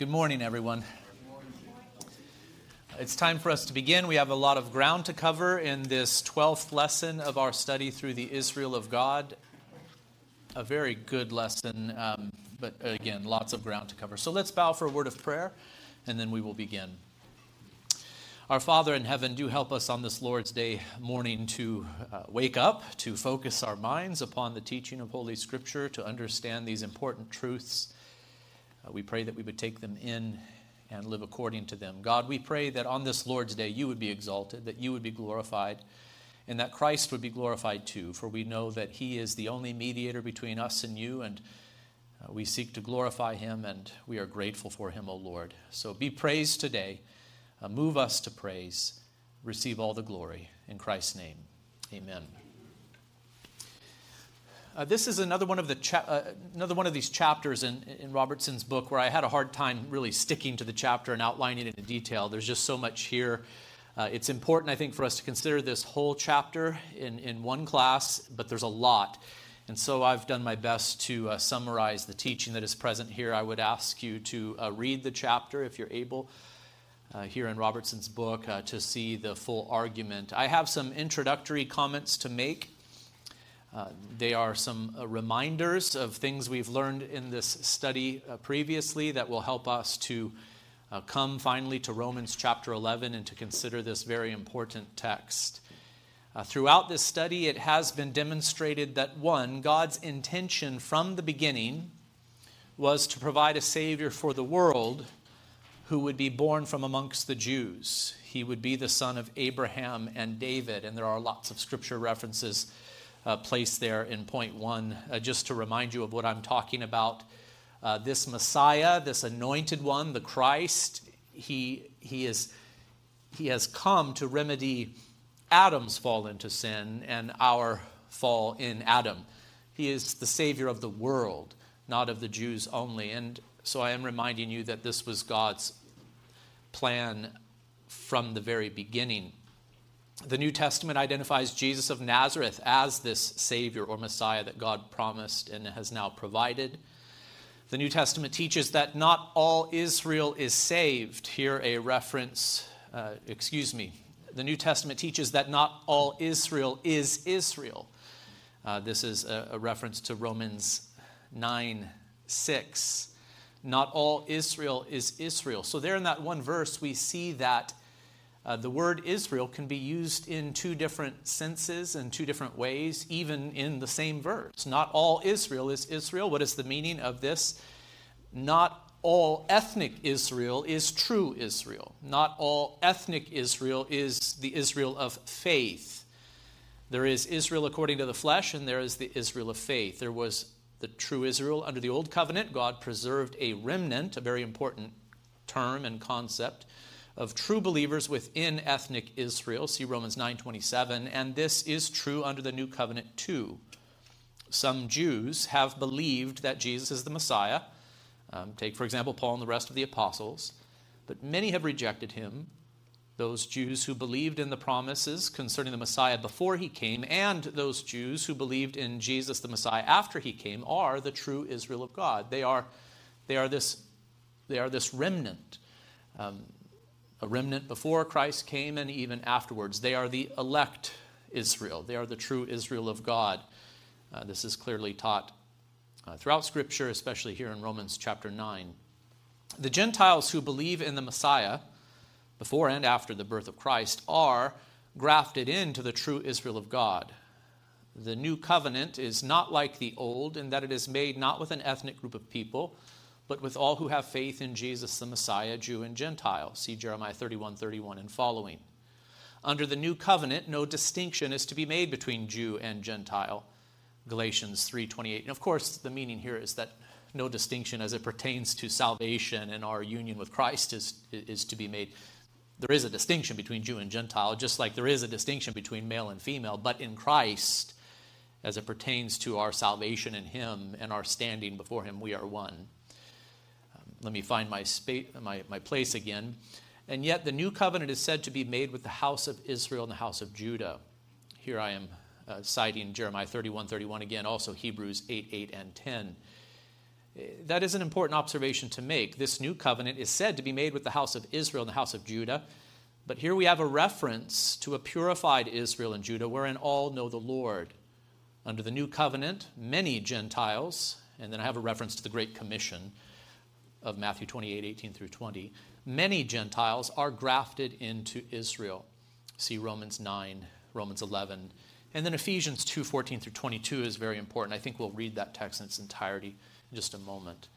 Good morning, everyone. It's time for us to begin. We have a lot of ground to cover in this 12th lesson of our study through the Israel of God. A very good lesson, um, but again, lots of ground to cover. So let's bow for a word of prayer, and then we will begin. Our Father in heaven, do help us on this Lord's Day morning to uh, wake up, to focus our minds upon the teaching of Holy Scripture, to understand these important truths uh, we pray that we would take them in and live according to them. God, we pray that on this Lord's Day you would be exalted, that you would be glorified, and that Christ would be glorified too, for we know that he is the only mediator between us and you, and uh, we seek to glorify him, and we are grateful for him, O Lord. So be praised today. Uh, move us to praise. Receive all the glory. In Christ's name, amen. Uh, this is another one of the cha- uh, another one of these chapters in, in Robertson's book where I had a hard time really sticking to the chapter and outlining it in detail. There's just so much here. Uh, it's important, I think, for us to consider this whole chapter in, in one class, but there's a lot. And so I've done my best to uh, summarize the teaching that is present here. I would ask you to uh, read the chapter if you're able. Uh, here in Robertson's book uh, to see the full argument. I have some introductory comments to make uh, they are some uh, reminders of things we've learned in this study uh, previously that will help us to uh, come finally to Romans chapter 11 and to consider this very important text. Uh, throughout this study, it has been demonstrated that one, God's intention from the beginning was to provide a Savior for the world who would be born from amongst the Jews. He would be the son of Abraham and David, and there are lots of scripture references uh, place there in point one, uh, just to remind you of what I'm talking about. Uh, this Messiah, this anointed one, the Christ, he, he, is, he has come to remedy Adam's fall into sin and our fall in Adam. He is the Savior of the world, not of the Jews only. And so I am reminding you that this was God's plan from the very beginning. The New Testament identifies Jesus of Nazareth as this Savior or Messiah that God promised and has now provided. The New Testament teaches that not all Israel is saved. Here, a reference, uh, excuse me. The New Testament teaches that not all Israel is Israel. Uh, this is a, a reference to Romans 9 6. Not all Israel is Israel. So, there in that one verse, we see that uh, the word Israel can be used in two different senses and two different ways, even in the same verse. Not all Israel is Israel. What is the meaning of this? Not all ethnic Israel is true Israel. Not all ethnic Israel is the Israel of faith. There is Israel according to the flesh, and there is the Israel of faith. There was the true Israel under the old covenant. God preserved a remnant, a very important term and concept of true believers within ethnic Israel. See Romans 9:27, and this is true under the new covenant too. Some Jews have believed that Jesus is the Messiah. Um, take, for example, Paul and the rest of the apostles. But many have rejected him. Those Jews who believed in the promises concerning the Messiah before he came, and those Jews who believed in Jesus the Messiah after he came, are the true Israel of God. They are, they are, this, they are this remnant. Um, a remnant before Christ came and even afterwards. They are the elect Israel, they are the true Israel of God. Uh, this is clearly taught uh, throughout Scripture, especially here in Romans chapter 9. The Gentiles who believe in the Messiah, before and after the birth of Christ, are grafted into the true Israel of God. The new covenant is not like the old in that it is made not with an ethnic group of people but with all who have faith in Jesus the Messiah, Jew and Gentile. See Jeremiah 31 31 and following. Under the new covenant, no distinction is to be made between Jew and Gentile. Galatians 3:28. And of course, the meaning here is that no distinction as it pertains to salvation and our union with Christ is, is to be made. There is a distinction between Jew and Gentile, just like there is a distinction between male and female, but in Christ, as it pertains to our salvation in Him and our standing before Him, we are one let me find my, space, my, my place again. And yet the new covenant is said to be made with the house of Israel and the house of Judah. Here I am uh, citing Jeremiah 31 31 again, also Hebrews 8 8 and 10. That is an important observation to make. This new covenant is said to be made with the house of Israel and the house of Judah. But here we have a reference to a purified Israel and Judah, wherein all know the Lord. Under the new covenant, many Gentiles, and then I have a reference to the Great Commission of Matthew 28 18 through 20, many Gentiles are grafted into Israel. See Romans 9, Romans 11. And then Ephesians 2 14 through 22 is very important. I think we'll read that text in its entirety in just a moment.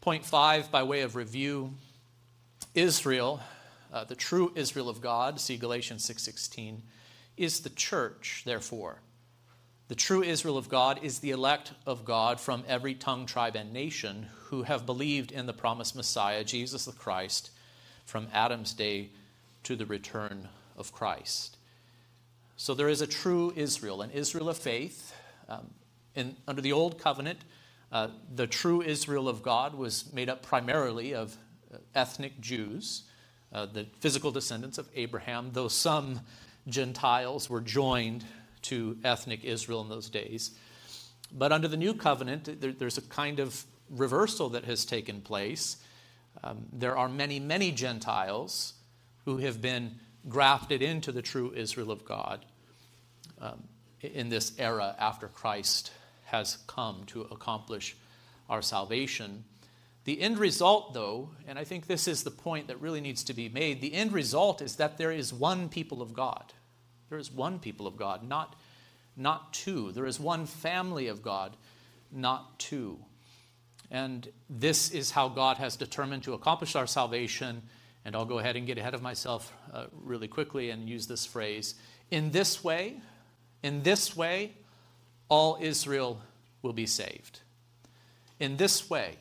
Point five, by way of review, Israel uh, the true Israel of God, see Galatians 6:16, is the church, therefore. The true Israel of God is the elect of God from every tongue, tribe, and nation who have believed in the promised Messiah, Jesus the Christ, from Adam's day to the return of Christ. So there is a true Israel, an Israel of faith. Um, in, under the Old Covenant, uh, the true Israel of God was made up primarily of uh, ethnic Jews uh, the physical descendants of Abraham, though some Gentiles were joined to ethnic Israel in those days. But under the new covenant, there, there's a kind of reversal that has taken place. Um, there are many, many Gentiles who have been grafted into the true Israel of God um, in this era after Christ has come to accomplish our salvation. The end result, though, and I think this is the point that really needs to be made the end result is that there is one people of God. There is one people of God, not, not two. There is one family of God, not two. And this is how God has determined to accomplish our salvation. And I'll go ahead and get ahead of myself uh, really quickly and use this phrase. In this way, in this way, all Israel will be saved. In this way,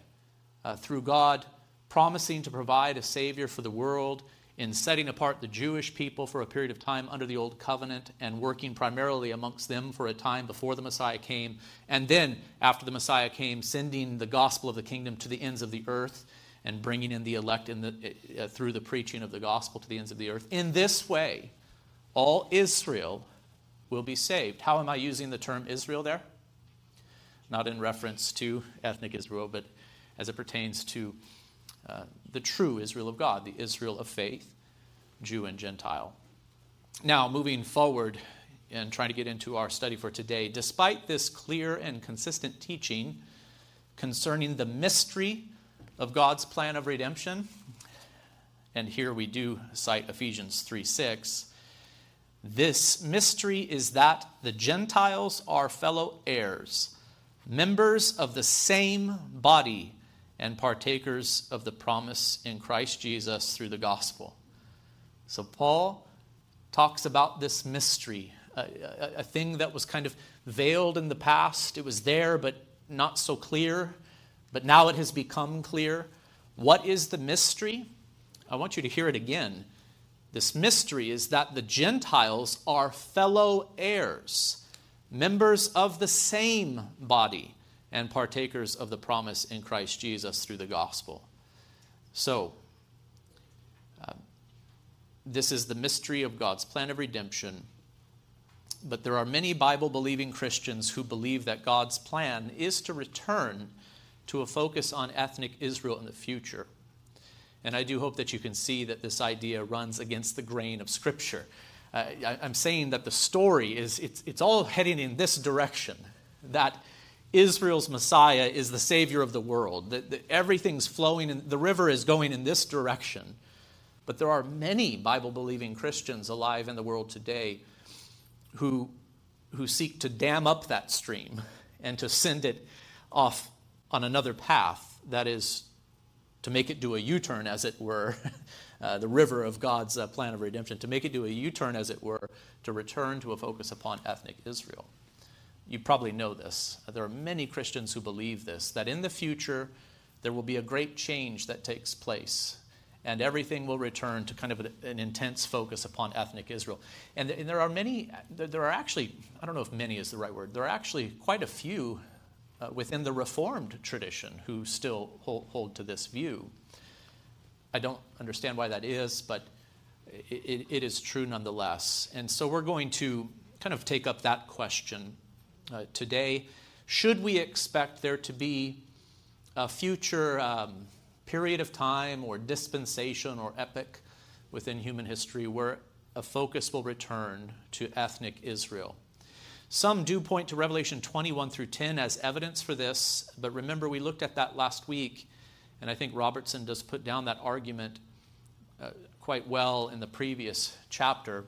uh, through God promising to provide a Savior for the world, in setting apart the Jewish people for a period of time under the Old Covenant and working primarily amongst them for a time before the Messiah came, and then after the Messiah came, sending the gospel of the kingdom to the ends of the earth and bringing in the elect in the, uh, through the preaching of the gospel to the ends of the earth. In this way, all Israel will be saved. How am I using the term Israel there? Not in reference to ethnic Israel, but as it pertains to uh, the true Israel of God, the Israel of faith, Jew and Gentile. Now, moving forward and trying to get into our study for today, despite this clear and consistent teaching concerning the mystery of God's plan of redemption, and here we do cite Ephesians 3 6. This mystery is that the Gentiles are fellow heirs, members of the same body and partakers of the promise in Christ Jesus through the gospel. So, Paul talks about this mystery, a, a, a, thing that was kind of veiled in the past. It was there, but not so clear, but now it has become clear. What is the mystery? I want you to hear it again. This mystery is that the Gentiles are fellow heirs, members of the same body and partakers of the promise in Christ Jesus through the gospel. So, uh, this is the mystery of God's plan of redemption. But there are many Bible believing Christians who believe that God's plan is to return to a focus on ethnic Israel in the future. And I do hope that you can see that this idea runs against the grain of Scripture. Uh, I, am saying that the story is, it's, it's all heading in this direction, that Israel's Messiah is the Savior of the world. That, that everything's flowing, in, the river is going in this direction. But there are many Bible believing Christians alive in the world today who, who seek to dam up that stream and to send it off on another path. That is, to make it do a U turn, as it were, uh, the river of God's uh, plan of redemption, to make it do a U turn, as it were, to return to a focus upon ethnic Israel you probably know this. There are many Christians who believe this that in the future there will be a great change that takes place and everything will return to kind of an intense focus upon ethnic Israel. And, there are many, there are actually, I don't know if many is the right word, there are actually quite a few uh, within the Reformed tradition who still hold, to this view. I don't understand why that is, but it is true nonetheless. And so we're going to kind of take up that question uh, today. Should we expect there to be a future um, period of time or dispensation or epoch within human history where a focus will return to ethnic Israel. Some do point to Revelation 21 through 10 as evidence for this, but remember, we looked at that last week, and I think Robertson does put down that argument uh, quite well in the previous chapter.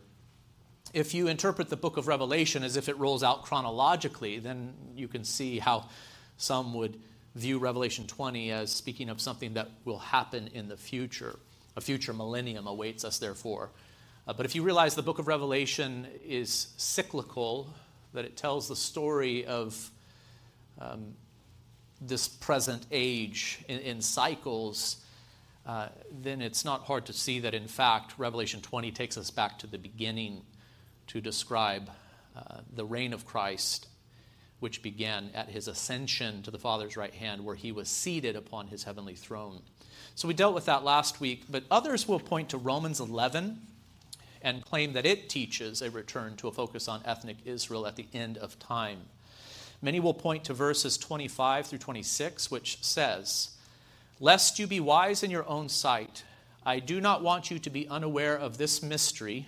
If you interpret the book of Revelation as if it rolls out chronologically, then you can see how some would view Revelation 20 as speaking of something that will happen in the future. A future millennium awaits us, therefore. Uh, but if you realize the book of Revelation is cyclical, that it tells the story of um, this present age in, in cycles, uh, then it's not hard to see that, in fact, Revelation 20 takes us back to the beginning to describe uh, the reign of Christ, which began at his ascension to the Father's right hand, where he was seated upon his heavenly throne. So we dealt with that last week, but others will point to Romans 11 and claim that it teaches a return to a focus on ethnic Israel at the end of time. Many will point to verses 25 through 26, which says, Lest you be wise in your own sight, I do not want you to be unaware of this mystery.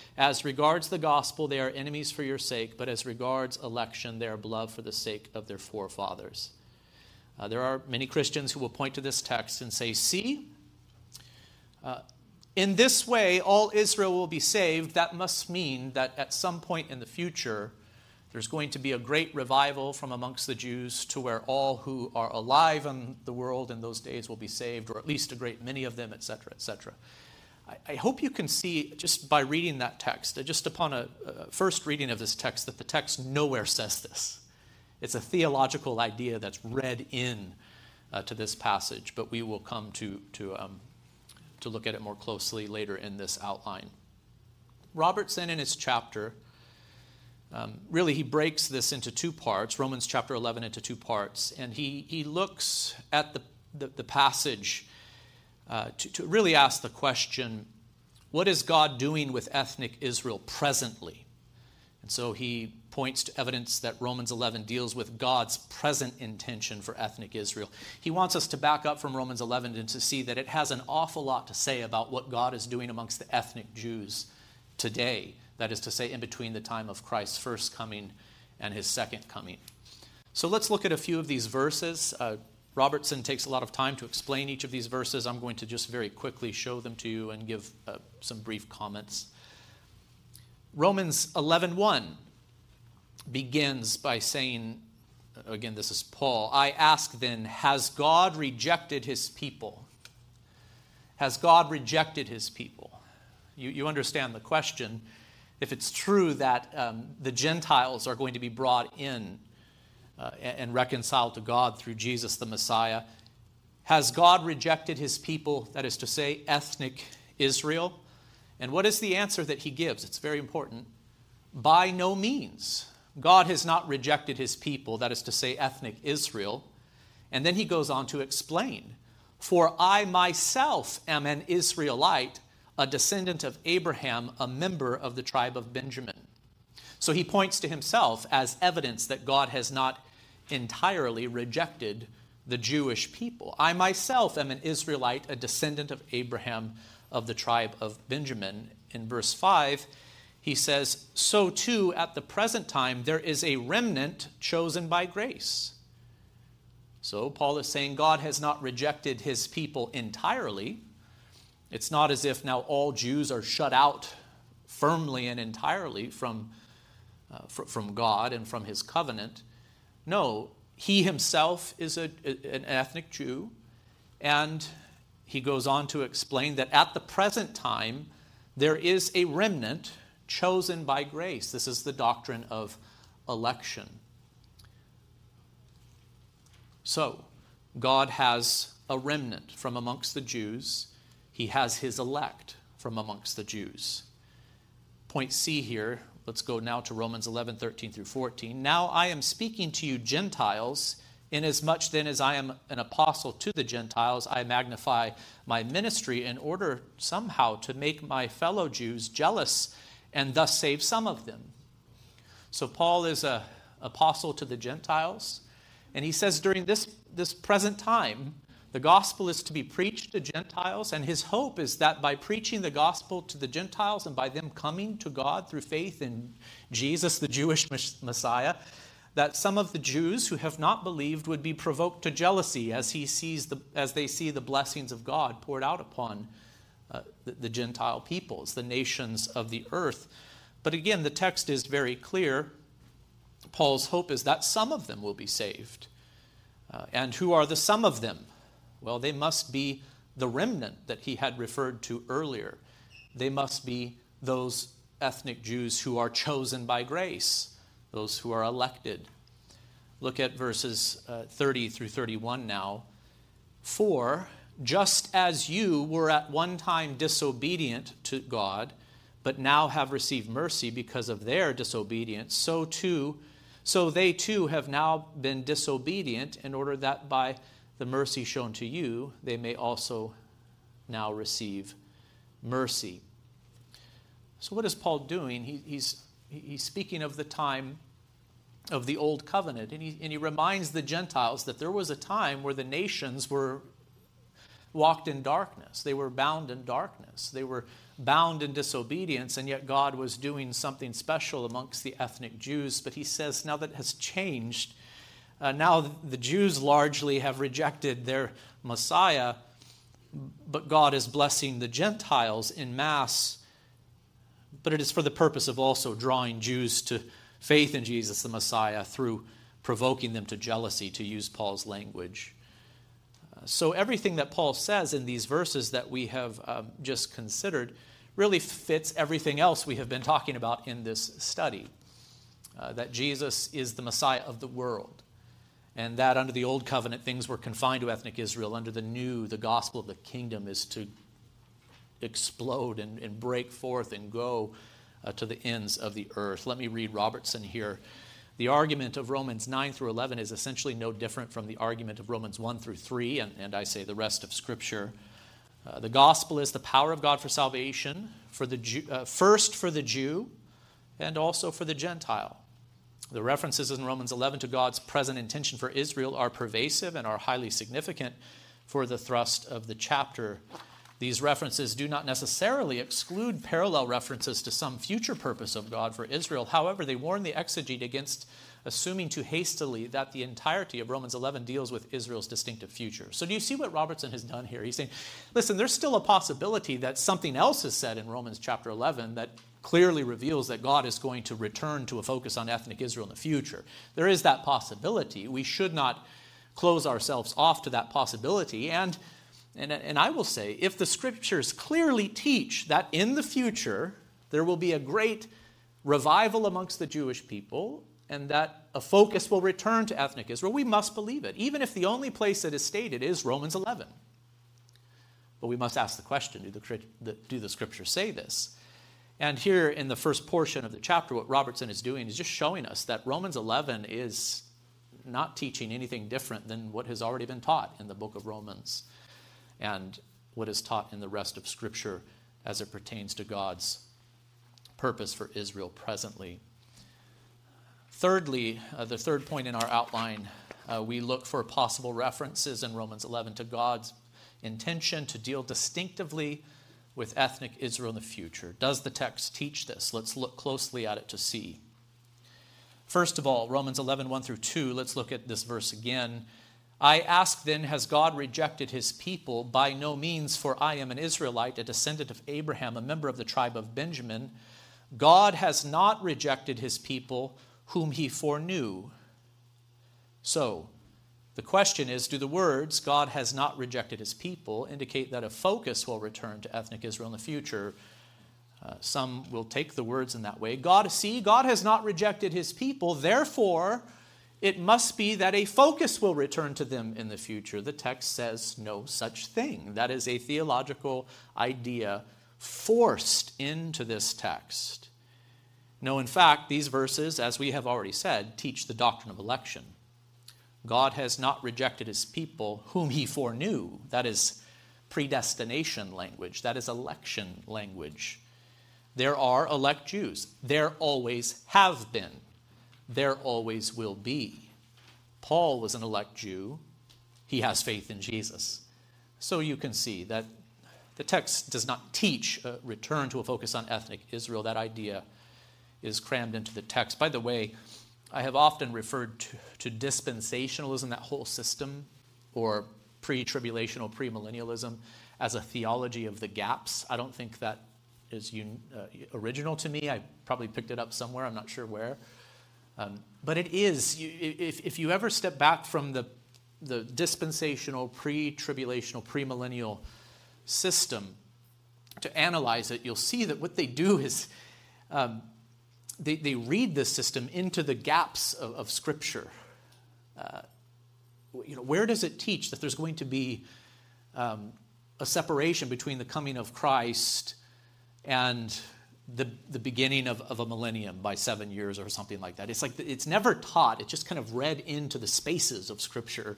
As regards the gospel, they are enemies for your sake, but as regards election, they are beloved for the sake of their forefathers. Uh, there are many Christians who will point to this text and say, See, uh, in this way, all Israel will be saved. That must mean that at some point in the future, there's going to be a great revival from amongst the Jews to where all who are alive in the world in those days will be saved, or at least a great many of them, etc., etc. I, I hope you can see just by reading that text, just upon a, a first reading of this text, that the text nowhere says this. It's a theological idea that's read in uh, to this passage, but we will come to, to, um, to look at it more closely later in this outline. Robertson, in his chapter, um, really, he breaks this into two parts, Romans chapter 11 into two parts, and he, he looks at the, the, the passage uh, to, to really ask the question what is God doing with ethnic Israel presently? And so he points to evidence that Romans 11 deals with God's present intention for ethnic Israel. He wants us to back up from Romans 11 and to see that it has an awful lot to say about what God is doing amongst the ethnic Jews today that is to say, in between the time of Christ's first coming and his second coming. So let's look at a few of these verses. Uh, Robertson takes a lot of time to explain each of these verses. I'm going to just very quickly show them to you and give uh, some brief comments. Romans 11:1 begins by saying again this is Paul, I ask then, has God rejected his people? Has God rejected his people? You, you understand the question if it's true that um, the Gentiles are going to be brought in uh, and reconciled to God through Jesus the Messiah, has God rejected his people, that is to say, ethnic Israel? And what is the answer that he gives? It's very important. By no means. God has not rejected his people, that is to say, ethnic Israel. And then he goes on to explain For I myself am an Israelite a descendant of Abraham, a member of the tribe of Benjamin. So he points to himself as evidence that God has not entirely rejected the Jewish people. I myself am an Israelite, a descendant of Abraham of the tribe of Benjamin. In verse 5, he says, So too at the present time there is a remnant chosen by grace. So Paul is saying God has not rejected his people entirely. It's not as if now all Jews are shut out firmly and entirely from, uh, fr- from God and from his covenant. No, he himself is a, an ethnic Jew, and he goes on to explain that at the present time, there is a remnant chosen by grace. This is the doctrine of election. So, God has a remnant from amongst the Jews, He has His elect from amongst the Jews. Point C here, let's go now to Romans 11, 13 through 14. Now I am speaking to you, Gentiles Inasmuch then as I am an apostle to the Gentiles, I magnify my ministry in order somehow to make my fellow Jews jealous and thus save some of them. So Paul is an apostle to the Gentiles, and he says during this, this present time, the gospel is to be preached to Gentiles, and his hope is that by preaching the gospel to the Gentiles and by them coming to God through faith in Jesus, the Jewish Messiah, that some of the Jews who have not believed would be provoked to jealousy as, he sees the, as they see the blessings of God poured out upon uh, the, the Gentile peoples, the nations of the earth. But again, the text is very clear. Paul's hope is that some of them will be saved. Uh, and who are the some of them? Well, they must be the remnant that he had referred to earlier. They must be those ethnic Jews who are chosen by grace those who are elected. Look at verses uh, 30 through 31 now. For just as you were at one time disobedient to God, but now have received mercy because of their disobedience, so too, so they too have now been disobedient in order that by the mercy shown to you, they may also now receive mercy. So, what is Paul doing? He, he's he's speaking of the time of the old covenant. And he, and he reminds the Gentiles that there was a time where the nations were walked in darkness. They were bound in darkness. They were bound in disobedience, and yet God was doing something special amongst the ethnic Jews. But he says now that has changed. Uh, now the Jews largely have rejected their Messiah, but God is blessing the Gentiles in mass but it is for the purpose of also drawing Jews to faith in Jesus the Messiah through provoking them to jealousy, to use Paul's language. Uh, so, everything that Paul says in these verses that we have um, just considered really fits everything else we have been talking about in this study. Uh, that Jesus is the Messiah of the world, and that under the old covenant things were confined to ethnic Israel. Under the new, the gospel of the kingdom is to explode and, and break forth and go uh, to the ends of the earth. Let me read Robertson here. The argument of Romans 9 through 11 is essentially no different from the argument of Romans 1 through 3, and, and I say the rest of Scripture. Uh, the gospel is the power of God for salvation, for the Jew, uh, first for the Jew and also for the Gentile. The references in Romans 11 to God's present intention for Israel are pervasive and are highly significant for the thrust of the chapter. These references do not necessarily exclude parallel references to some future purpose of God for Israel. However, they warn the exegete against assuming too hastily that the entirety of Romans 11 deals with Israel's distinctive future. So, do you see what Robertson has done here? He's saying, listen, there's still a possibility that something else is said in Romans chapter 11 that clearly reveals that God is going to return to a focus on ethnic Israel in the future. There is that possibility. We should not close ourselves off to that possibility. And and, and I will say, if the scriptures clearly teach that in the future there will be a great revival amongst the Jewish people and that a focus will return to ethnic Israel, we must believe it, even if the only place that is stated is Romans 11. But we must ask the question do the, do the scriptures say this? And here in the first portion of the chapter, what Robertson is doing is just showing us that Romans 11 is not teaching anything different than what has already been taught in the book of Romans and what is taught in the rest of Scripture as it pertains to God's purpose for Israel presently. Thirdly, uh, the third point in our outline, uh, we look for possible references in Romans 11 to God's intention to deal distinctively with ethnic Israel in the future. Does the text teach this? Let's look closely at it to see. First of all, Romans 11, 1 through 2, let's look at this verse again. I ask then, has God rejected his people? By no means, for I am an Israelite, a descendant of Abraham, a member of the tribe of Benjamin. God has not rejected his people whom he foreknew. So, the question is do the words, God has not rejected his people, indicate that a focus will return to ethnic Israel in the future? Uh, some will take the words in that way. God, see, God has not rejected his people, therefore, it must be that a focus will return to them in the future. The text says no such thing. That is a theological idea forced into this text. No, in fact, these verses, as we have already said, teach the doctrine of election. God has not rejected his people whom he foreknew. That is predestination language, that is election language. There are elect Jews. There always have been. There always will be. Paul was an elect Jew. He has faith in Jesus. So you can see that the text does not teach a return to a focus on ethnic Israel. That idea is crammed into the text. By the way, I have often referred to, to dispensationalism, that whole system, or pre tribulational, premillennialism, as a theology of the gaps. I don't think that is un, uh, original to me. I probably picked it up somewhere, I'm not sure where. Um, but it is, you, if, if you ever step back from the, the dispensational, pre tribulational, premillennial system to analyze it, you'll see that what they do is um, they, they read this system into the gaps of, of Scripture. Uh, you know, where does it teach that there's going to be um, a separation between the coming of Christ and the, the beginning of, of a millennium by seven years or something like that? It's like it's never taught, it's just kind of read into the spaces of Scripture.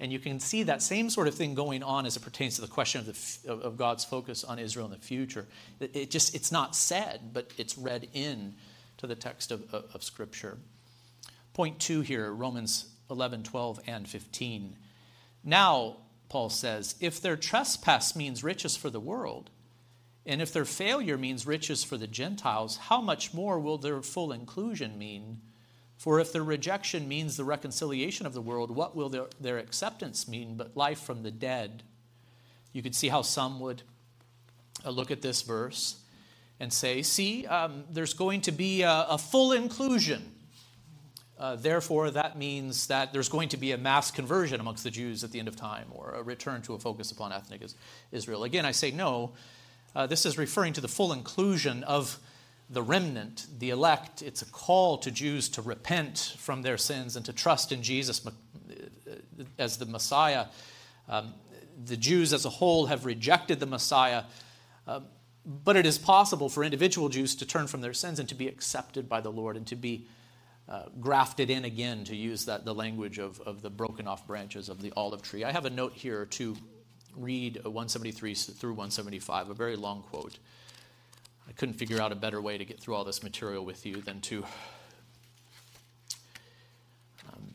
And you can see that same sort of thing going on as it pertains to the question of, the, of God's focus on Israel in the future. It, just, it's not said, but it's read in to the text of, of, of Scripture. Point two here, Romans 11, 12, and 15. Now, Paul says, if their trespass means riches for the world, and if their failure means riches for the Gentiles, how much more will their full inclusion mean? For if their rejection means the reconciliation of the world, what will their, their acceptance mean but life from the dead? You could see how some would uh, look at this verse and say, see, um, there's going to be a, a full inclusion. Uh, therefore, that means that there's going to be a mass conversion amongst the Jews at the end of time or a return to a focus upon ethnic Israel. Again, I say no. Uh, this is referring to the full inclusion of the remnant, the elect. It's a call to Jews to repent from their sins and to trust in Jesus uh, as the Messiah. Um, the Jews as a whole have rejected the Messiah. Uh, but it is possible for individual Jews to turn from their sins and to be accepted by the Lord and to be uh, grafted in again, to use that the language of, of the broken off branches of the olive tree. I have a note here to read 173 through 175, a very long quote. I couldn't figure out a better way to get through all this material with you than to um,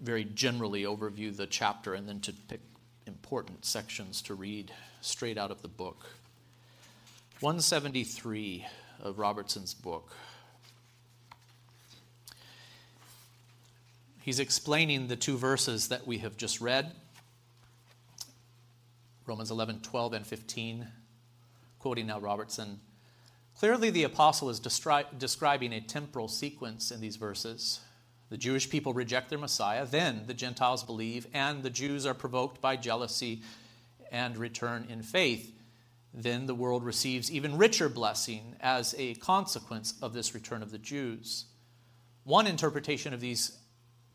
very generally overview the chapter and then to pick important sections to read straight out of the book. 173 of Robertson's book. He's explaining the two verses that we have just read Romans 11, 12, and 15. Quoting now Robertson. Clearly, the apostle is destri- describing a temporal sequence in these verses. The Jewish people reject their Messiah, then the Gentiles believe, and the Jews are provoked by jealousy and return in faith then the world receives even richer blessing as a consequence of this return of the Jews. One interpretation of these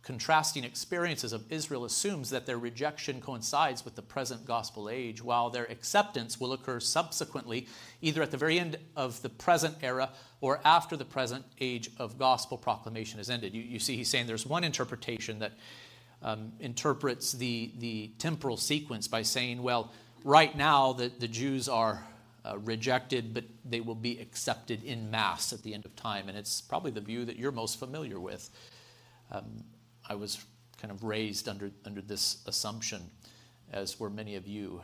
contrasting experiences of Israel assumes that their rejection coincides with the present gospel age, while their acceptance will occur subsequently, either at the very end of the present era or after the present age of gospel proclamation has ended. You, you see, he's saying there's one interpretation that um, interprets the, the temporal sequence by saying, well, right now the, the Jews are uh, rejected, but they will be accepted in mass at the end of time. And it's probably the view that you're most familiar with. Um, I was kind of raised under, under this assumption, as were many of you.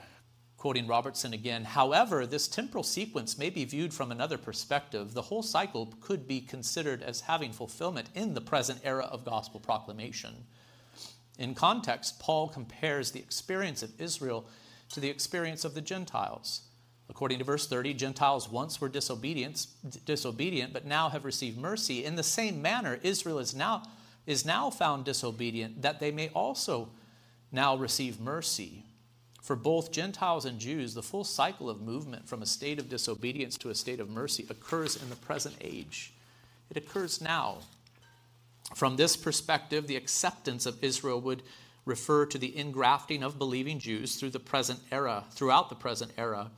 Quoting Robertson again, however, this temporal sequence may be viewed from another perspective. The whole cycle could be considered as having fulfillment in the present era of gospel proclamation. In context, Paul compares the experience of Israel to the experience of the Gentiles. According to verse 30, Gentiles once were disobedient, disobedient, but now have received mercy. In the same manner, Israel is now, is now found disobedient, that they may also now receive mercy. For both Gentiles and Jews, the full cycle of movement from a state of disobedience to a state of mercy occurs in the present age. It occurs now. From this perspective, the acceptance of Israel would refer to the ingrafting of believing Jews through the present era, throughout the present era,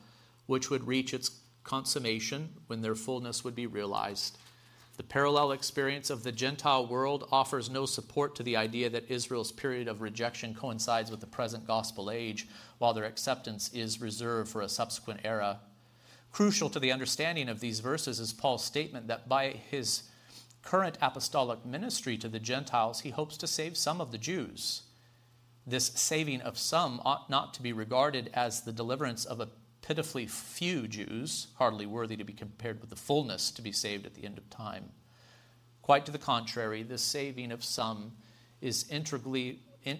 which would reach its consummation when their fullness would be realized. The parallel experience of the Gentile world offers no support to the idea that Israel's period of rejection coincides with the present gospel age, while their acceptance is reserved for a subsequent era. Crucial to the understanding of these verses is Paul's statement that by his current apostolic ministry to the Gentiles, he hopes to save some of the Jews. This saving of some ought not to be regarded as the deliverance of a pitifully few Jews, hardly worthy to be compared with the fullness to be saved at the end of time. Quite to the contrary, this saving of some is integrally, in,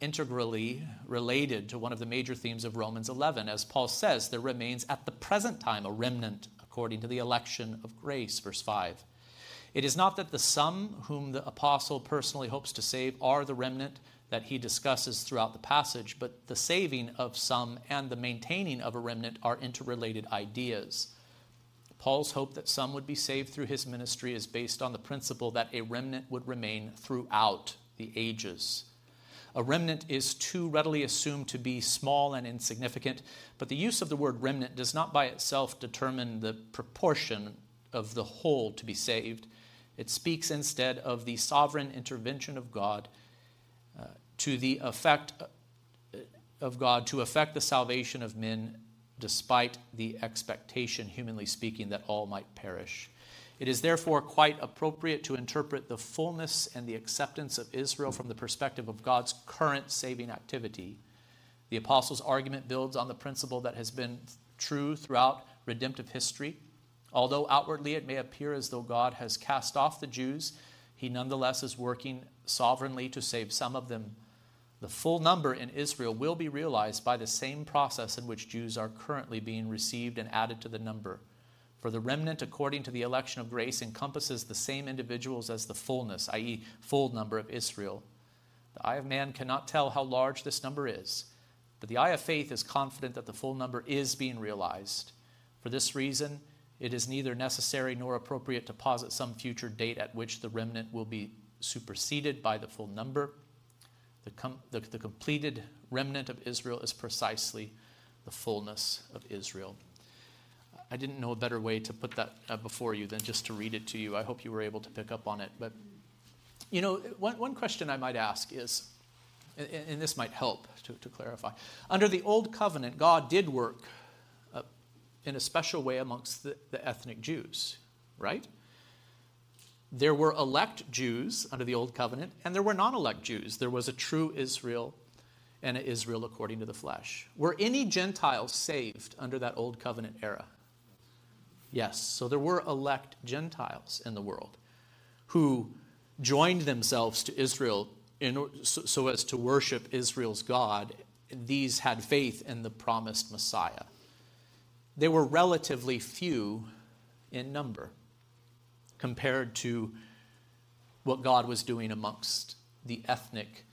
integrally related to one of the major themes of Romans 11. As Paul says, there remains at the present time a remnant according to the election of grace, verse 5. It is not that the some whom the apostle personally hopes to save are the remnant that he discusses throughout the passage, but the saving of some and the maintaining of a remnant are interrelated ideas. Paul's hope that some would be saved through his ministry is based on the principle that a remnant would remain throughout the ages. A remnant is too readily assumed to be small and insignificant, but the use of the word remnant does not by itself determine the proportion of the whole to be saved. It speaks instead of the sovereign intervention of God to the effect uh, of God to effect the salvation of men despite the expectation, humanly speaking, that all might perish. It is therefore quite appropriate to interpret the fullness and the acceptance of Israel from the perspective of God's current saving activity. The apostles' argument builds on the principle that has been true throughout redemptive history Although outwardly it may appear as though God has cast off the Jews, he nonetheless is working sovereignly to save some of them. The full number in Israel will be realized by the same process in which Jews are currently being received and added to the number. For the remnant, according to the election of grace, encompasses the same individuals as the fullness, i.e., full number of Israel. The eye of man cannot tell how large this number is, but the eye of faith is confident that the full number is being realized. For this reason, it is neither necessary nor appropriate to posit some future date at which the remnant will be superseded by the full number. The, com- the, the completed remnant of Israel is precisely the fullness of Israel. I didn't know a better way to put that uh, before you than just to read it to you. I hope you were able to pick up on it. But, you know, one, one question I might ask is, and, and this might help to, to clarify. Under the Old Covenant, God did work in a special way amongst the, the ethnic Jews, right? There were elect Jews under the Old Covenant, and there were non elect Jews. There was a true Israel and an Israel according to the flesh. Were any Gentiles saved under that Old Covenant era? Yes. So there were elect Gentiles in the world who joined themselves to Israel in, so, so as to worship Israel's God. These had faith in the promised Messiah they were relatively few in number compared to what God was doing amongst the ethnic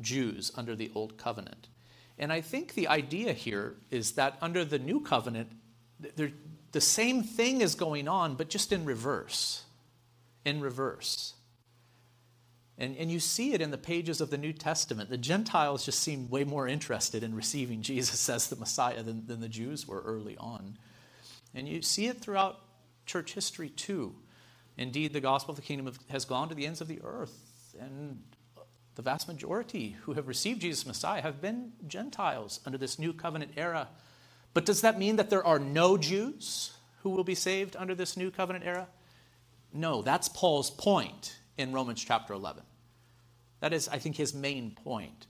Jews under the Old Covenant. And I think the idea here is that under the New Covenant, the same thing is going on, but just in reverse. In reverse. And, and you see it in the pages of the New Testament. The Gentiles just seem way more interested in receiving Jesus as the Messiah than, than the Jews were early on. And you see it throughout church history too. Indeed, the gospel of the kingdom has gone to the ends of the earth. And the vast majority who have received Jesus Messiah have been Gentiles under this new covenant era. But does that mean that there are no Jews who will be saved under this new covenant era? No, that's Paul's point in Romans chapter 11. That is, I think, his main point.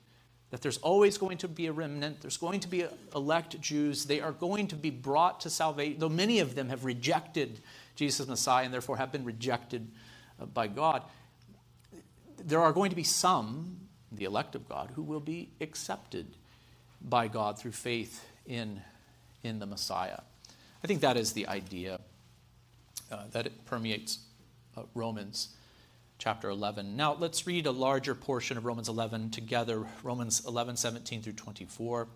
That there's always going to be a remnant, there's going to be elect Jews. They are going to be brought to salvation, though many of them have rejected Jesus Messiah and therefore have been rejected uh, by God. There are going to be some, the elect of God, who will be accepted by God through faith in, in the Messiah. I think that is the idea uh, that it permeates uh, Romans chapter 11. Now, let's read a larger portion of Romans 11 together Romans 11, 17 through 24.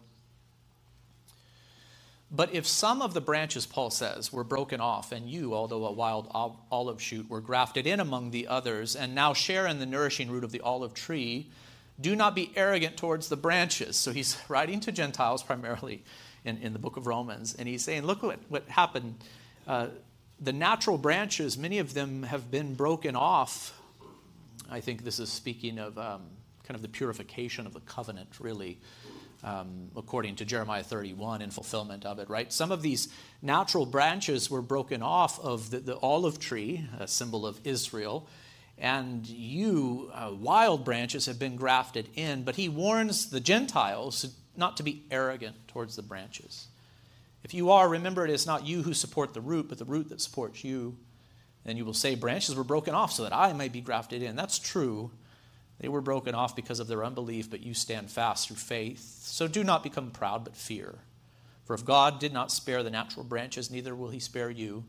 But if some of the branches, Paul says, were broken off, and you, although a wild olive shoot, were grafted in among the others, and now share in the nourishing root of the olive tree, do not be arrogant towards the branches. So he's writing to Gentiles primarily in, in the book of Romans, and he's saying, Look what, what happened. Uh, the natural branches, many of them have been broken off. I think this is speaking of um, kind of the purification of the covenant, really um, according to Jeremiah 31 in fulfillment of it, right? Some of these natural branches were broken off of the, the olive tree, a symbol of Israel, and you, uh, wild branches, have been grafted in. But he warns the Gentiles not to be arrogant towards the branches. If you are, remember it is not you who support the root, but the root that supports you. Then you will say, Branches were broken off so that I might be grafted in. That's true. They were broken off because of their unbelief, but you stand fast through faith. So do not become proud, but fear. For if God did not spare the natural branches, neither will he spare you.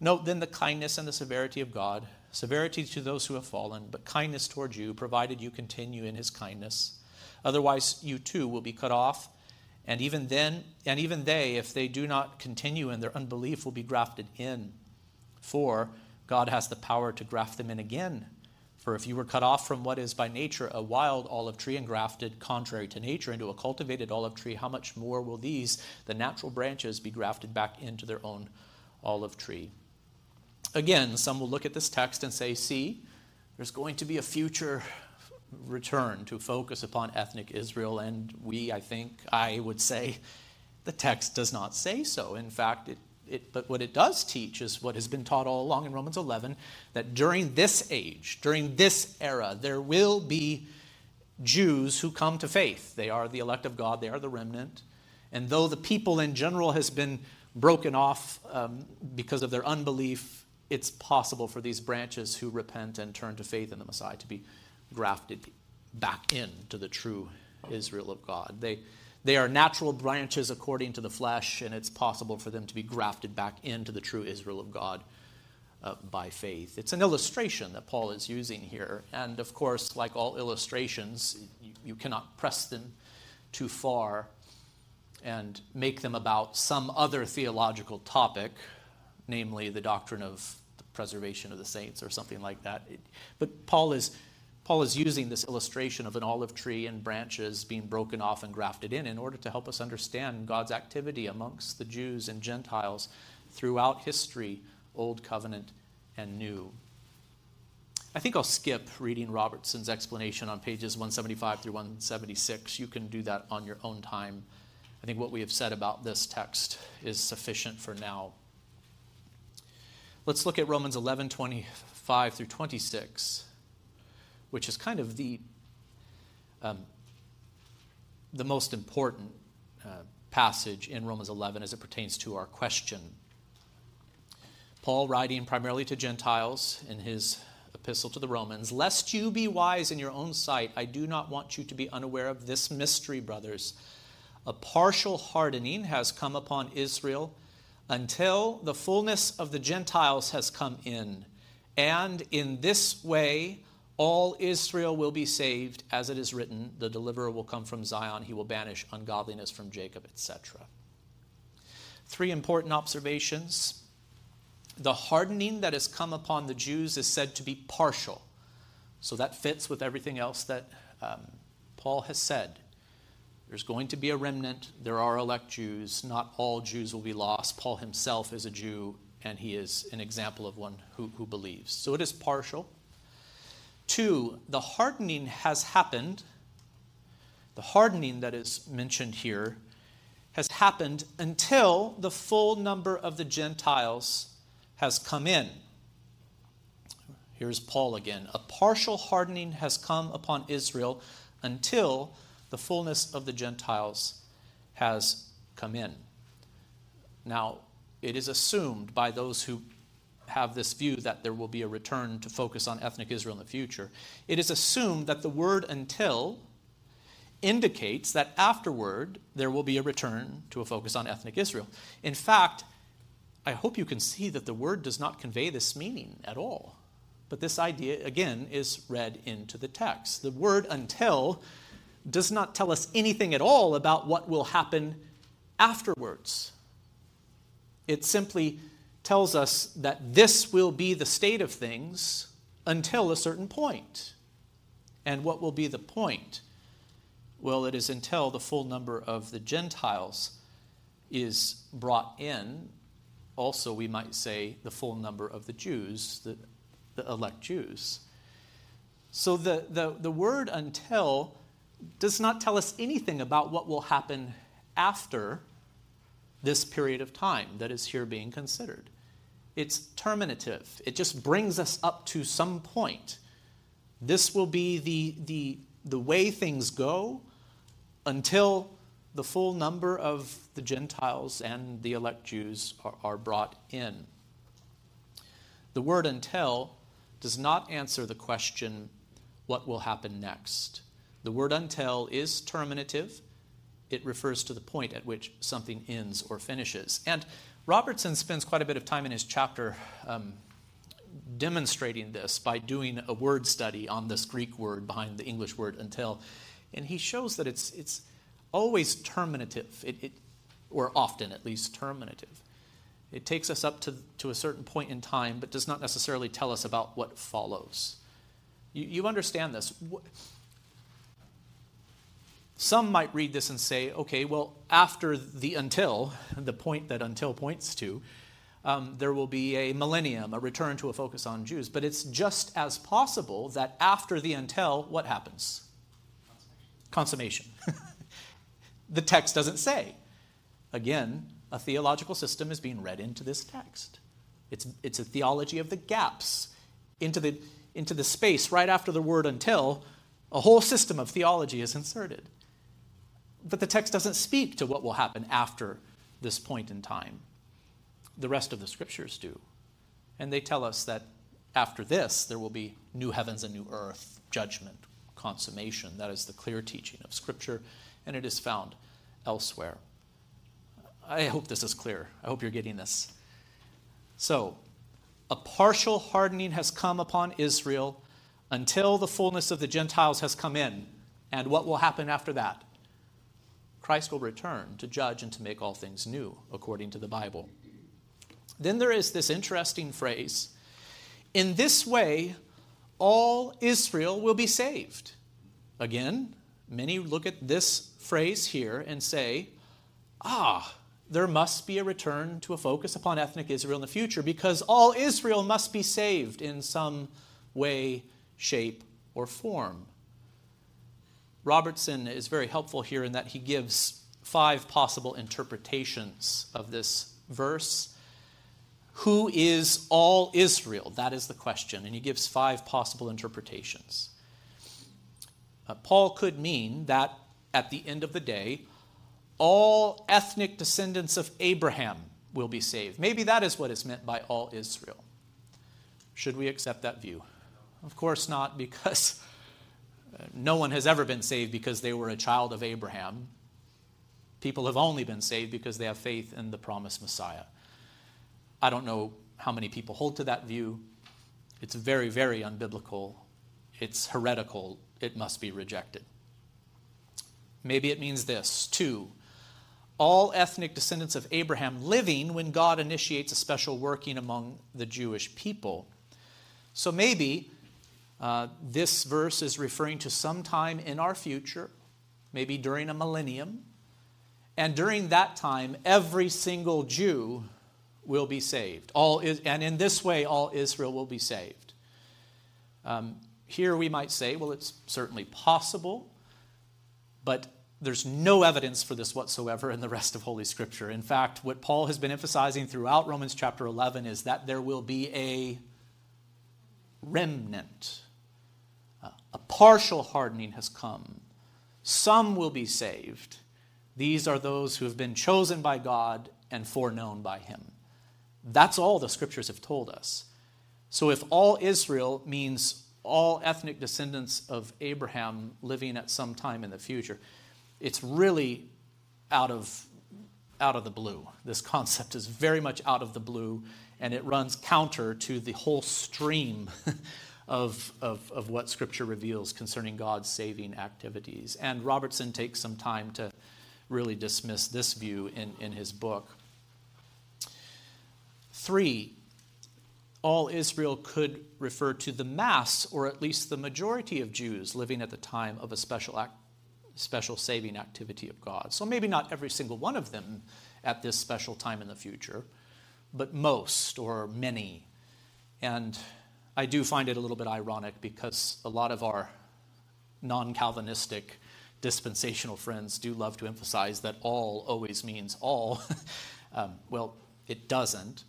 Note then the kindness and the severity of God severity to those who have fallen, but kindness towards you, provided you continue in his kindness. Otherwise, you too will be cut off. And even then, and even they, if they do not continue in their unbelief, will be grafted in. For God has the power to graft them in again for if you were cut off from what is by nature a wild olive tree and grafted contrary to nature into a cultivated olive tree, how much more will these, the natural branches, be grafted back into their own olive tree? Again, some will look at this text and say, see, there's going to be a future return to focus upon ethnic Israel. And we, I think, I would say, the text does not say so. In fact, it it, but what it does teach is what has been taught all along in Romans 11 that during this age, during this era, there will be Jews who come to faith. They are the elect of God, they are the remnant. And though the people in general has been broken off um, because of their unbelief, it's possible for these branches who repent and turn to faith in the Messiah to be grafted back into the true Israel of God. They, they are natural branches according to the flesh, and it's possible for them to be grafted back into the true Israel of God uh, by faith. It's an illustration that Paul is using here. And of course, like all illustrations, you, you cannot press them too far and make them about some other theological topic, namely the doctrine of the preservation of the saints or something like that. It, but Paul is Paul is using this illustration of an olive tree and branches being broken off and grafted in in order to help us understand God's activity amongst the Jews and Gentiles throughout history, Old Covenant and New. I think I'll skip reading Robertson's explanation on pages 175 through 176. You can do that on your own time. I think what we have said about this text is sufficient for now. Let's look at Romans 11 25 through 26 which is kind of the, um, the most important uh, passage in Romans 11 as it pertains to our question. Paul, writing primarily to Gentiles in his epistle to the Romans, lest you be wise in your own sight, I do not want you to be unaware of this mystery, brothers. A partial hardening has come upon Israel until the fullness of the Gentiles has come in. And in this way, all Israel will be saved, as it is written, the deliverer will come from Zion, he will banish ungodliness from Jacob, etc. Three important observations. The hardening that has come upon the Jews is said to be partial. So that fits with everything else that um, Paul has said. There's going to be a remnant. There are elect Jews. Not all Jews will be lost. Paul himself is a Jew, and he is an example of one who, who believes. So it is partial. Two, the hardening has happened. The hardening that is mentioned here has happened until the full number of the Gentiles has come in. Here's Paul again. A partial hardening has come upon Israel until the fullness of the Gentiles has come in. Now, it is assumed by those who have this view that there will be a return to focus on ethnic Israel in the future, it is assumed that the word until indicates that afterward there will be a return to a focus on ethnic Israel. In fact, I hope you can see that the word does not convey this meaning at all. But this idea, again, is read into the text. The word until does not tell us anything at all about what will happen afterwards. It simply tells us that this will be the state of things until a certain point. And what will be the point? Well, it is until the full number of the Gentiles is brought in. Also, we might say the full number of the Jews, the, the elect Jews. So the, the, the word until does not tell us anything about what will happen after this period of time that is here being considered. It's terminative, it just brings us up to some point. This will be the, the, the way things go until the full number of the Gentiles and the elect Jews are, are brought in. The word until does not answer the question, what will happen next? The word until is terminative. It refers to the point at which something ends or finishes. And Robertson spends quite a bit of time in his chapter um, demonstrating this by doing a word study on this Greek word behind the English word until. And he shows that it's, it's always terminative, it, it, or often at least terminative. It takes us up to, to a certain point in time, but does not necessarily tell us about what follows. You, you understand this. Some might read this and say, okay, well, after the until, the point that until points to, um, there will be a millennium, a return to a focus on Jews. But it's just as possible that after the until, what happens? Consummation. the text doesn't say. Again, a theological system is being read into this text. It's, it's a theology of the gaps. Into the, into the space right after the word until, a whole system of theology is inserted. But the text doesn't speak to what will happen after this point in time. The rest of the scriptures do. And they tell us that after this, there will be new heavens and new earth, judgment, consummation. That is the clear teaching of Scripture, and it is found elsewhere. I hope this is clear. I hope you're getting this. So, a partial hardening has come upon Israel until the fullness of the Gentiles has come in. And what will happen after that? Christ will return to judge and to make all things new, according to the Bible. Then there is this interesting phrase In this way, all Israel will be saved. Again, many look at this phrase here and say, Ah, there must be a return to a focus upon ethnic Israel in the future because all Israel must be saved in some way, shape, or form. Robertson is very helpful here in that he gives five possible interpretations of this verse. Who is all Israel? That is the question. And he gives five possible interpretations. Uh, Paul could mean that at the end of the day, all ethnic descendants of Abraham will be saved. Maybe that is what is meant by all Israel. Should we accept that view? Of course not, because no one has ever been saved because they were a child of Abraham. People have only been saved because they have faith in the promised Messiah. I don't know how many people hold to that view. It's very, very unbiblical. It's heretical. It must be rejected. Maybe it means this. Two, all ethnic descendants of Abraham living when God initiates a special working among the Jewish people. So maybe uh, this verse is referring to some time in our future, maybe during a millennium. And during that time, every single Jew will be saved. All is, and in this way, all Israel will be saved. Um, here we might say, well, it's certainly possible, but there's no evidence for this whatsoever in the rest of Holy Scripture. In fact, what Paul has been emphasizing throughout Romans chapter 11 is that there will be a remnant a partial hardening has come. Some will be saved. These are those who have been chosen by God and foreknown by Him. That's all the scriptures have told us. So if all Israel means all ethnic descendants of Abraham living at some time in the future, it's really out of, out of the blue. This concept is very much out of the blue, and it runs counter to the whole stream of, of, of what Scripture reveals concerning God's saving activities. And Robertson takes some time to really dismiss this view in, in his book. Three, all Israel could refer to the mass, or at least the majority of Jews living at the time of a special, act, special saving activity of God. So maybe not every single one of them at this special time in the future, but most or many. And I do find it a little bit ironic because a lot of our non Calvinistic dispensational friends do love to emphasize that all always means all. um, well, it doesn't.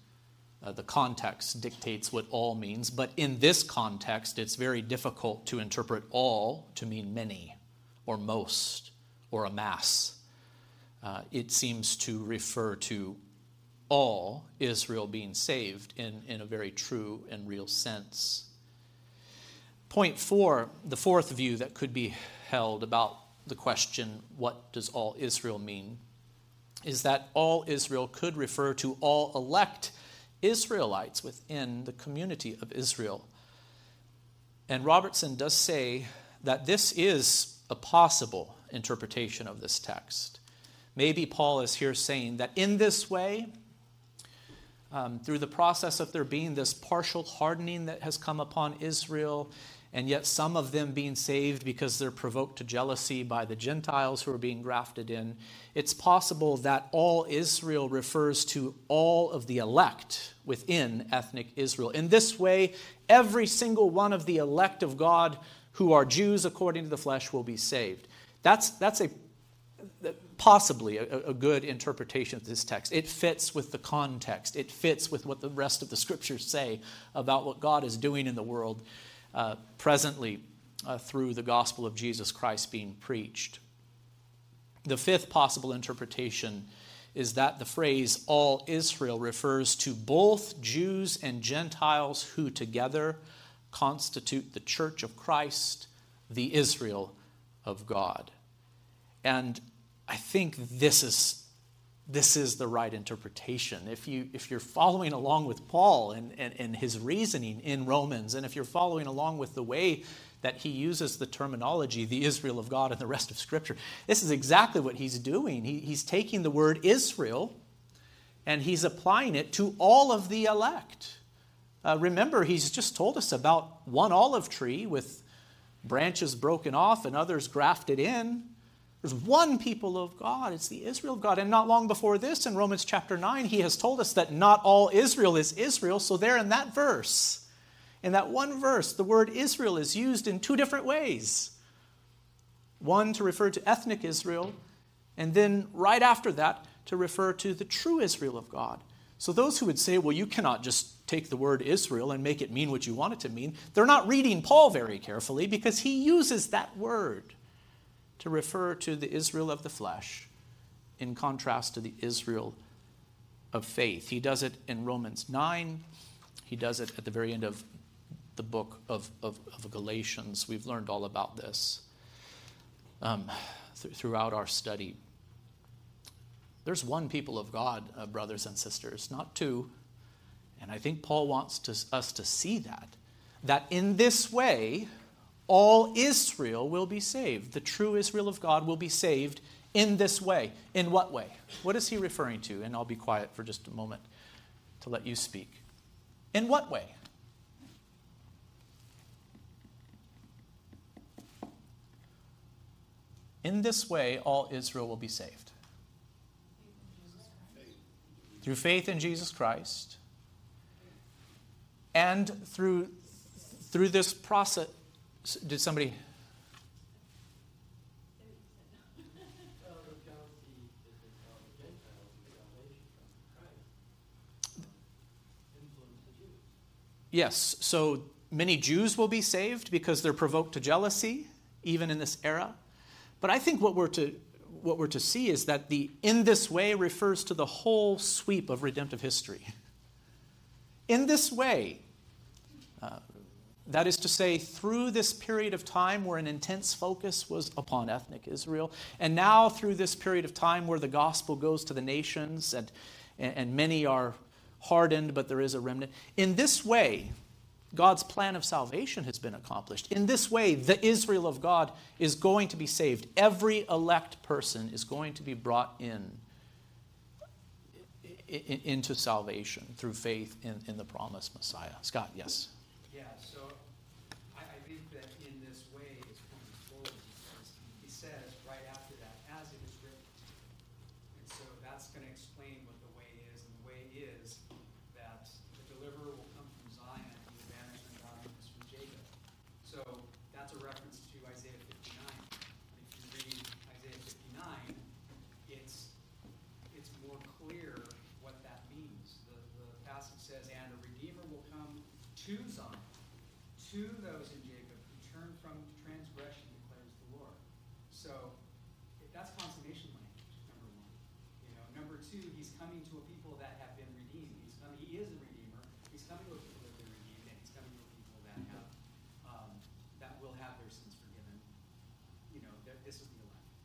Uh, the context dictates what all means, but in this context, it's very difficult to interpret all to mean many, or most, or a mass. Uh, it seems to refer to all Israel being saved in, in a very true and real sense. Point four, the fourth view that could be held about the question, what does all Israel mean? Is that all Israel could refer to all elect Israelites within the community of Israel. And Robertson does say that this is a possible interpretation of this text. Maybe Paul is here saying that in this way, um, through the process of there being this partial hardening that has come upon Israel, and yet some of them being saved because they're provoked to jealousy by the Gentiles who are being grafted in. It's possible that all Israel refers to all of the elect within ethnic Israel. In this way, every single one of the elect of God who are Jews according to the flesh will be saved. That's, that's a possibly a, a, good interpretation of this text. It fits with the context, it fits with what the rest of the scriptures say about what God is doing in the world uh, presently uh, through the gospel of Jesus Christ being preached. The fifth possible interpretation is that the phrase all Israel refers to both Jews and Gentiles who together constitute the church of Christ, the Israel of God. And I think this is this is the right interpretation. If, you, if you're following along with Paul and, and, and his reasoning in Romans, and if you're following along with the way that he uses the terminology, the Israel of God, and the rest of Scripture, this is exactly what he's doing. He, he's taking the word Israel and he's applying it to all of the elect. Uh, remember, he's just told us about one olive tree with branches broken off and others grafted in. There's one people of God. It's the Israel of God. And not long before this, in Romans chapter 9, he has told us that not all Israel is Israel. So, there in that verse, in that one verse, the word Israel is used in two different ways one to refer to ethnic Israel, and then right after that, to refer to the true Israel of God. So, those who would say, well, you cannot just take the word Israel and make it mean what you want it to mean, they're not reading Paul very carefully because he uses that word to refer to the Israel of the flesh in contrast to the Israel of faith. He does it in Romans 9, he does it at the very end of the book of, of, of Galatians. We've learned all about this um, th- throughout our study. There's one people of God, uh, brothers and sisters, not two. And I think Paul wants to, us to see that. That in this way, all Israel will be saved. The true Israel of God will be saved in this way. In what way? What is he referring to? And I'll be quiet for just a moment to let you speak. In what way? In this way, all Israel will be saved. Through faith in Jesus Christ and through, through this process, did somebody? Yes, so many Jews will be saved because they're provoked to jealousy, even in this era. But I think what we're to what we're to see is that the in this way refers to the whole sweep of redemptive history. In this way, that is to say, through this period of time where an intense focus was upon ethnic Israel, and now through this period of time where the gospel goes to the nations and, and many are hardened, but there is a remnant. In this way, God's plan of salvation has been accomplished. In this way, the Israel of God is going to be saved. Every elect person is going to be brought in in, into salvation through faith in, in the promised Messiah. Scott, yes. Yeah, so I, I think that in this way is pointing forward because he says right after that, as it is written. And so that's going to explain what the way is. And the way is that the deliverer will come from Zion and the banishment of darkness from Jacob. So that's a reference to Isaiah 59. If you read Isaiah 59, it's it's more clear what that means. The, the passage says, And a Redeemer will come to Zion, to those in Jacob who turn from transgression, declares the Lord. So it- that's consummation language, number one. You know, number two, he's coming to a people that have been redeemed. He's coming, he is a redeemer. He's coming to a people that have been redeemed, and he's coming to a people that have um, that will have their sins forgiven. You know, that this is the elect.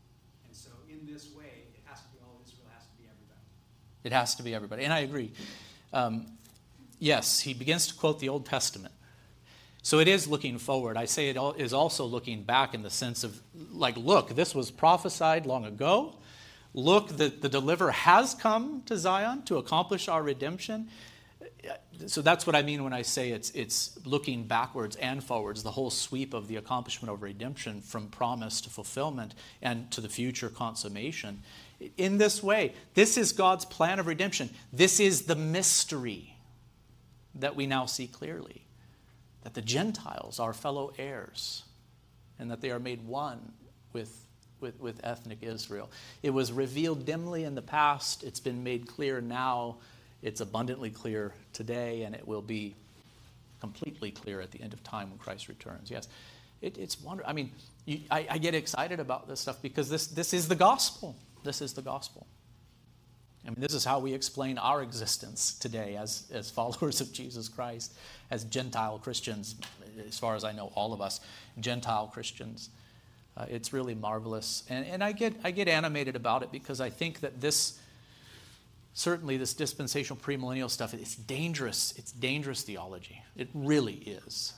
And so in this way, it has to be all Israel, it has to be everybody. It has to be everybody. And I agree. Um, yes, he begins to quote the Old Testament. So it is looking forward. I say it is also looking back in the sense of, like, look, this was prophesied long ago. Look, the, the deliverer has come to Zion to accomplish our redemption. So that's what I mean when I say it's, it's looking backwards and forwards, the whole sweep of the accomplishment of redemption from promise to fulfillment and to the future consummation. In this way, this is God's plan of redemption. This is the mystery that we now see clearly that the Gentiles are fellow heirs and that they are made one with, with, with ethnic Israel. It was revealed dimly in the past, it's been made clear now, it's abundantly clear today, and it will be completely clear at the end of time when Christ returns. Yes, it, it's wonderful. I mean, you, I, I get excited about this stuff because this, this is the gospel. This is the gospel. I mean, this is how we explain our existence today as, as followers of Jesus Christ, as Gentile Christians, as far as I know, all of us, Gentile Christians. Uh, it's really marvelous. And, and I, get, I get animated about it because I think that this, certainly this dispensational premillennial stuff, it's dangerous. It's dangerous theology. It really is.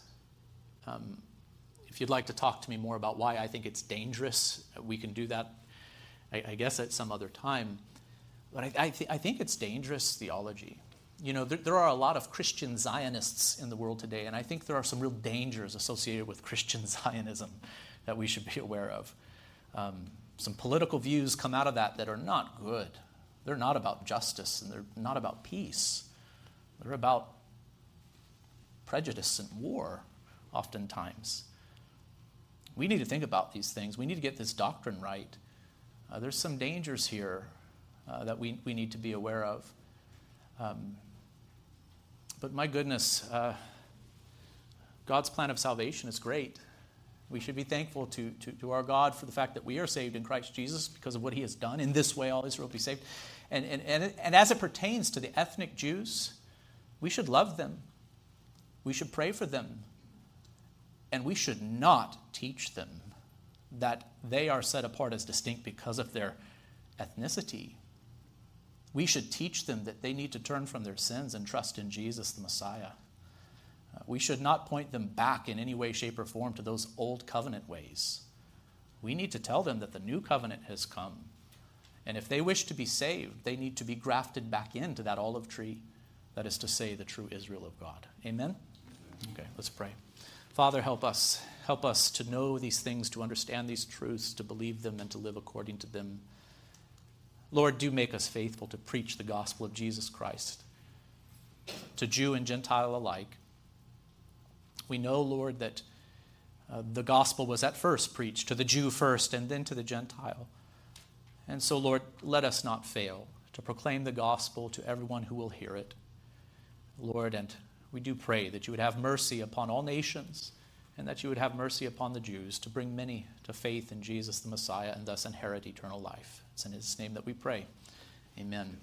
Um, if you'd like to talk to me more about why I think it's dangerous, we can do that, I, I guess, at some other time. But I, I, th- I, think it's dangerous theology. You know, there, there, are a lot of Christian Zionists in the world today, and I think there are some real dangers associated with Christian Zionism that we should be aware of. Um, some political views come out of that that are not good. They're not about justice and they're not about peace. They're about prejudice and war, oftentimes. We need to think about these things. We need to get this doctrine right. Uh, there's some dangers here uh, that we, we need to be aware of. Um, but my goodness, uh, God's plan of salvation is great. We should be thankful to, to, to, our God for the fact that we are saved in Christ Jesus because of what he has done. In this way, all Israel will be saved. And, and, and, and as it pertains to the ethnic Jews, we should love them. We should pray for them. And we should not teach them that they are set apart as distinct because of their ethnicity. We should teach them that they need to turn from their sins and trust in Jesus, the Messiah. Uh, we should not point them back in any way, shape, or form to those old covenant ways. We need to tell them that the new covenant has come. And if they wish to be saved, they need to be grafted back into that olive tree, that is to say, the true Israel of God. Amen? Okay, let's pray. Father, help us. Help us to know these things, to understand these truths, to believe them, and to live according to them. Lord, do make us faithful to preach the gospel of Jesus Christ to Jew and Gentile alike. We know, Lord, that uh, the gospel was at first preached to the Jew first and then to the Gentile. And so, Lord, let us not fail to proclaim the gospel to everyone who will hear it. Lord, and we do pray that you would have mercy upon all nations and that you would have mercy upon the Jews to bring many to faith in Jesus the Messiah and thus inherit eternal life. It's in his name that we pray. Amen.